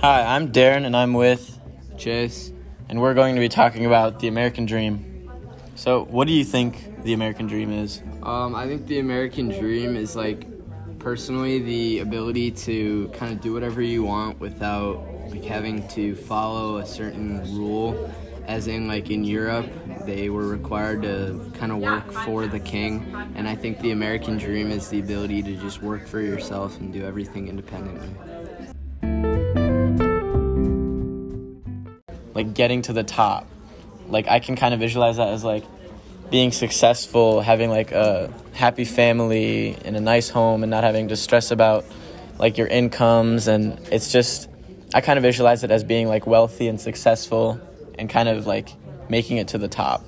Hi, I'm Derin and I'm with, Chase. and we're going to be talking about the American dream. So, what do you think the American dream is? Um, I think the American dream is like personally the ability to kind of do whatever you want without like having to follow a certain rule. As in, like in Europe, they were required to kind of work for the king, and I think the American dream is the ability to just work for yourself and do everything independently. Like getting to the top. Like I can kind of visualize that as like being successful, having like a happy family in a nice home and not having to stress about like your incomes and it's just I kind of visualize it as being like wealthy and successful and kind of like making it to the top.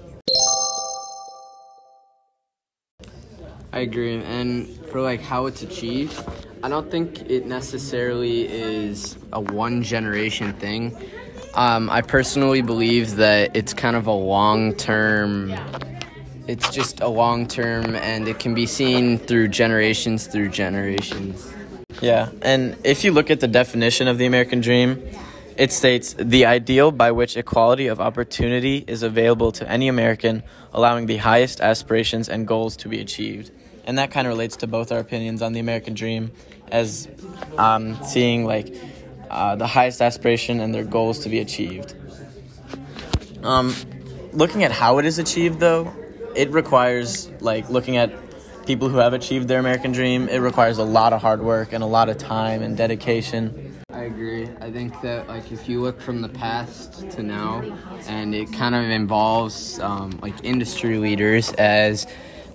I agree. And for like how it's achieved, I don't think it necessarily is a one generation thing. Um, I personally believe that it's kind of a long term. It's just a long term, and it can be seen through generations through generations. Yeah, and if you look at the definition of the American dream, it states the ideal by which equality of opportunity is available to any American, allowing the highest aspirations and goals to be achieved. And that kind of relates to both our opinions on the American dream, as um, seeing like uh, the highest aspiration and their goals to be achieved. Um, looking at how it is achieved, though, it requires like looking at people who have achieved their American dream. It requires a lot of hard work and a lot of time and dedication. I agree. I think that like if you look from the past to now, and it kind of involves um, like industry leaders as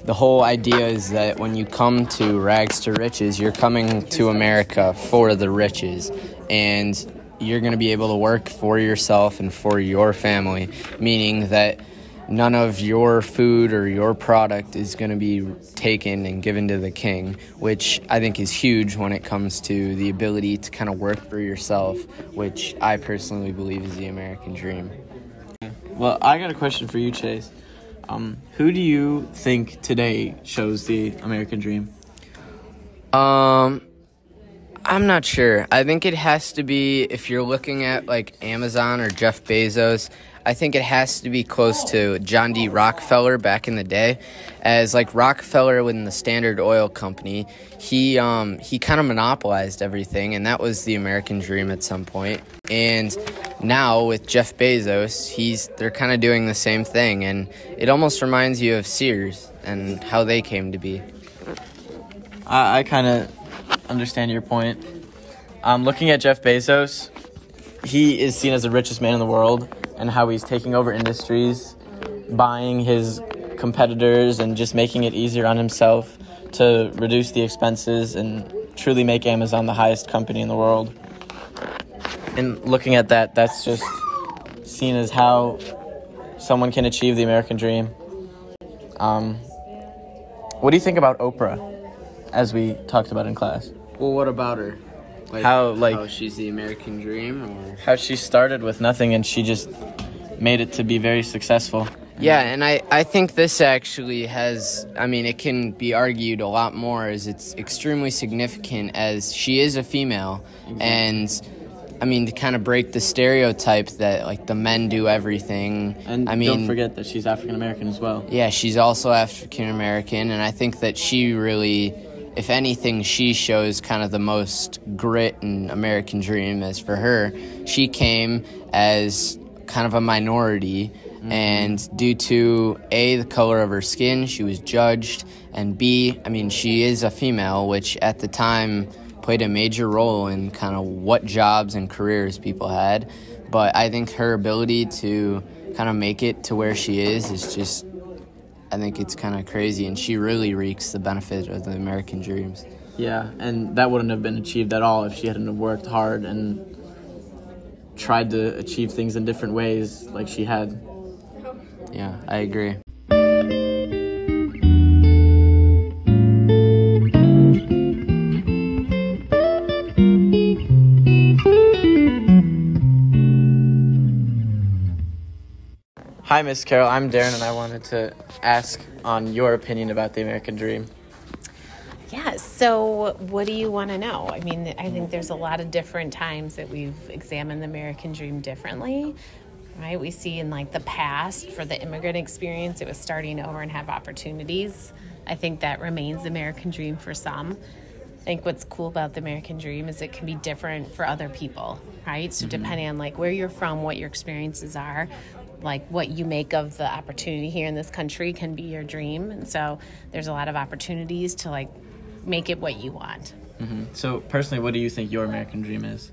the whole idea is that when you come to rags to riches, you're coming to America for the riches, and you're going to be able to work for yourself and for your family, meaning that none of your food or your product is going to be taken and given to the king, which I think is huge when it comes to the ability to kind of work for yourself, which I personally believe is the American dream. Well, I got a question for you, Chase. Um, who do you think today shows the American dream? Um, I'm not sure. I think it has to be if you're looking at like Amazon or Jeff Bezos. I think it has to be close to John D. Rockefeller back in the day, as like Rockefeller within the Standard Oil Company, he um, he kind of monopolized everything, and that was the American dream at some point. And now with Jeff Bezos, he's they're kind of doing the same thing, and it almost reminds you of Sears and how they came to be. I, I kind of understand your point. Um, looking at Jeff Bezos, he is seen as the richest man in the world, and how he's taking over industries, buying his competitors, and just making it easier on himself to reduce the expenses and truly make Amazon the highest company in the world. And looking at that, that's just seen as how someone can achieve the American dream. Um, what do you think about Oprah, as we talked about in class? Well, what about her? Like, How, like- how she's the American dream, or How she started with nothing and she just made it to be very successful. yeah, and I I think this actually has. I mean, it can be argued a lot more as it's extremely significant as she is a female, mm-hmm. and I mean to kind of break the stereotype that like the men do everything. And I mean, don't forget that she's African American as well. Yeah, she's also African American, and I think that she really, if anything, she shows kind of the most grit and American dream. As for her, she came as kind of a minority, mm-hmm. and due to A, the color of her skin, she was judged, and B, I mean, she is a female, which at the time played a major role in kind of what jobs and careers people had. But I think her ability to kind of make it to where she is is just I think it's kind of crazy, and she really reeks the benefit of the American dreams. Yeah, and that wouldn't have been achieved at all if she hadn't worked hard and tried to achieve things in different ways like she had. Yeah, I agree. Hi, Miss Carol. I'm Derin, and I wanted to ask on your opinion about the American dream. Yeah, So, what do you want to know? I mean, I think there's a lot of different times that we've examined the American dream differently. Right? We see in like the past for the immigrant experience, it was starting over and have opportunities. I think that remains the American dream for some. I think what's cool about the American dream is it can be different for other people, right? So mm-hmm. depending on like where you're from, what your experiences are, like what you make of the opportunity here in this country can be your dream. And so there's a lot of opportunities to like make it what you want. So personally, what do you think your American dream is?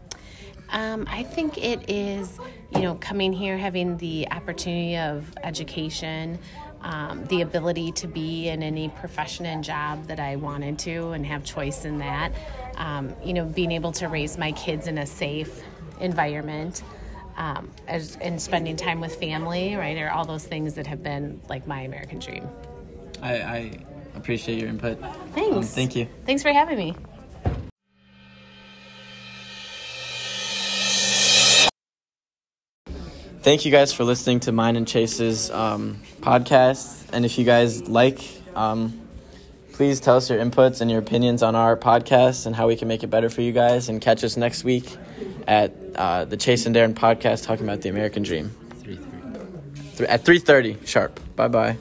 Um, I think it is, you know, coming here, having the opportunity of education, um, the ability to be in any profession and job that I wanted to and have choice in that. Um, you know, being able to raise my kids in a safe environment. Um, as, and spending time with family, right, are all those things that have been like my American dream. I, I appreciate your input. Thanks. Um, thank you. Thanks for having me. Thank you guys for listening to mine and Chase's um, podcast. And if you guys like, um, please tell us your inputs and your opinions on our podcast and how we can make it better for you guys. And catch us next week at uh, the Chase and Derin podcast talking about the American dream Three, three. Th- at 3.30 sharp. Bye-bye.